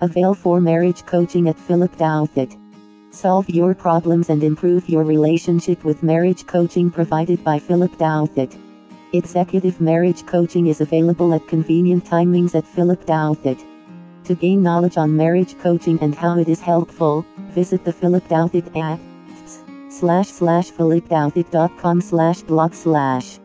Avail for marriage coaching at Philip Douthett. Solve your problems and improve your relationship with marriage coaching provided by Philip Douthett. Executive marriage coaching is available at convenient timings at Philip Douthett. To gain knowledge on marriage coaching and how it is helpful, visit the Philip Douthett at slash slash philipdouthett.com slash blog slash.